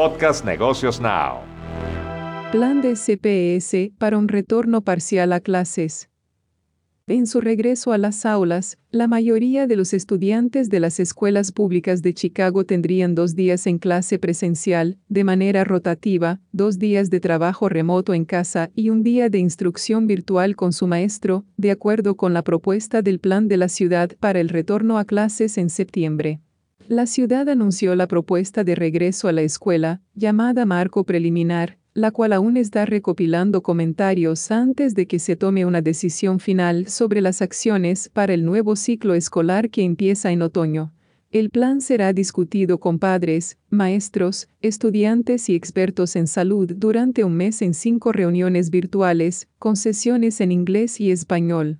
Podcast Negocios Now. Plan de CPS para un retorno parcial a clases. En su regreso a las aulas, la mayoría de los estudiantes de las escuelas públicas de Chicago tendrían dos días en clase presencial, de manera rotativa, dos días de trabajo remoto en casa y un día de instrucción virtual con su maestro, de acuerdo con la propuesta del plan de la ciudad para el retorno a clases en septiembre. La ciudad anunció la propuesta de regreso a la escuela, llamada Marco Preliminar, la cual aún está recopilando comentarios antes de que se tome una decisión final sobre las acciones para el nuevo ciclo escolar que empieza en otoño. El plan será discutido con padres, maestros, estudiantes y expertos en salud durante un mes en cinco reuniones virtuales, con sesiones en inglés y español.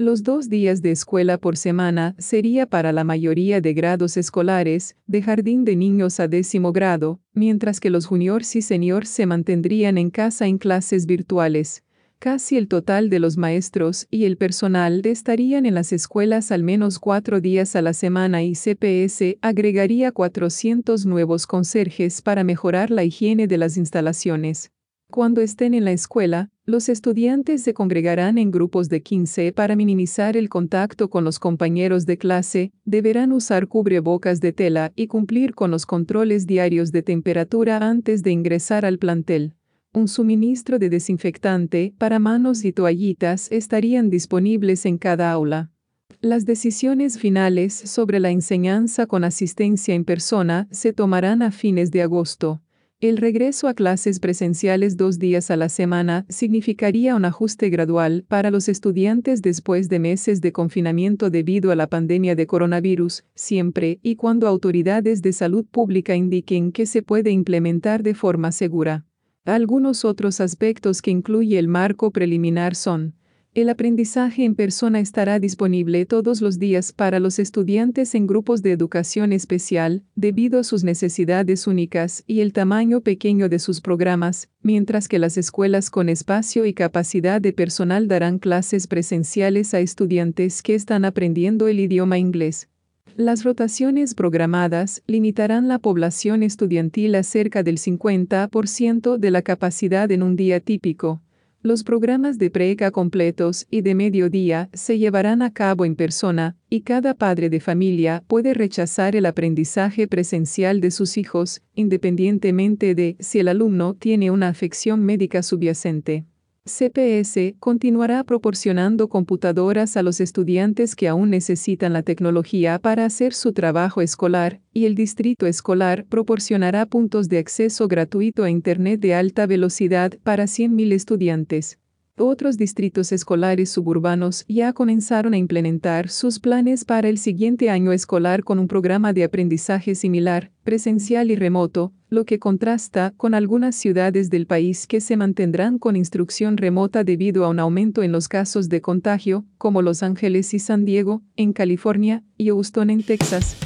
Los dos días de escuela por semana sería para la mayoría de grados escolares, de jardín de niños a décimo grado, mientras que los juniors y seniors se mantendrían en casa en clases virtuales. Casi el total de los maestros y el personal estarían en las escuelas al menos cuatro días a la semana y CPS agregaría 400 nuevos conserjes para mejorar la higiene de las instalaciones. Cuando estén en la escuela, los estudiantes se congregarán en grupos de 15 para minimizar el contacto con los compañeros de clase, deberán usar cubrebocas de tela y cumplir con los controles diarios de temperatura antes de ingresar al plantel. Un suministro de desinfectante para manos y toallitas estarían disponibles en cada aula. Las decisiones finales sobre la enseñanza con asistencia en persona se tomarán a fines de agosto. El regreso a clases presenciales dos días a la semana significaría un ajuste gradual para los estudiantes después de meses de confinamiento debido a la pandemia de coronavirus, siempre y cuando autoridades de salud pública indiquen que se puede implementar de forma segura. Algunos otros aspectos que incluye el marco preliminar son el aprendizaje en persona estará disponible todos los días para los estudiantes en grupos de educación especial, debido a sus necesidades únicas y el tamaño pequeño de sus programas, mientras que las escuelas con espacio y capacidad de personal darán clases presenciales a estudiantes que están aprendiendo el idioma inglés. Las rotaciones programadas limitarán la población estudiantil a cerca del 50% de la capacidad en un día típico los programas de preca completos y de mediodía se llevarán a cabo en persona, y cada padre de familia puede rechazar el aprendizaje presencial de sus hijos, independientemente de si el alumno tiene una afección médica subyacente. CPS continuará proporcionando computadoras a los estudiantes que aún necesitan la tecnología para hacer su trabajo escolar, y el distrito escolar proporcionará puntos de acceso gratuito a Internet de alta velocidad para 100.000 estudiantes. Otros distritos escolares suburbanos ya comenzaron a implementar sus planes para el siguiente año escolar con un programa de aprendizaje similar, presencial y remoto, lo que contrasta con algunas ciudades del país que se mantendrán con instrucción remota debido a un aumento en los casos de contagio, como Los Ángeles y San Diego, en California, y Houston en Texas.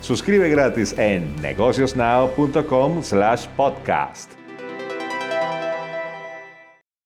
Suscribe gratis en negociosnow.com/podcast.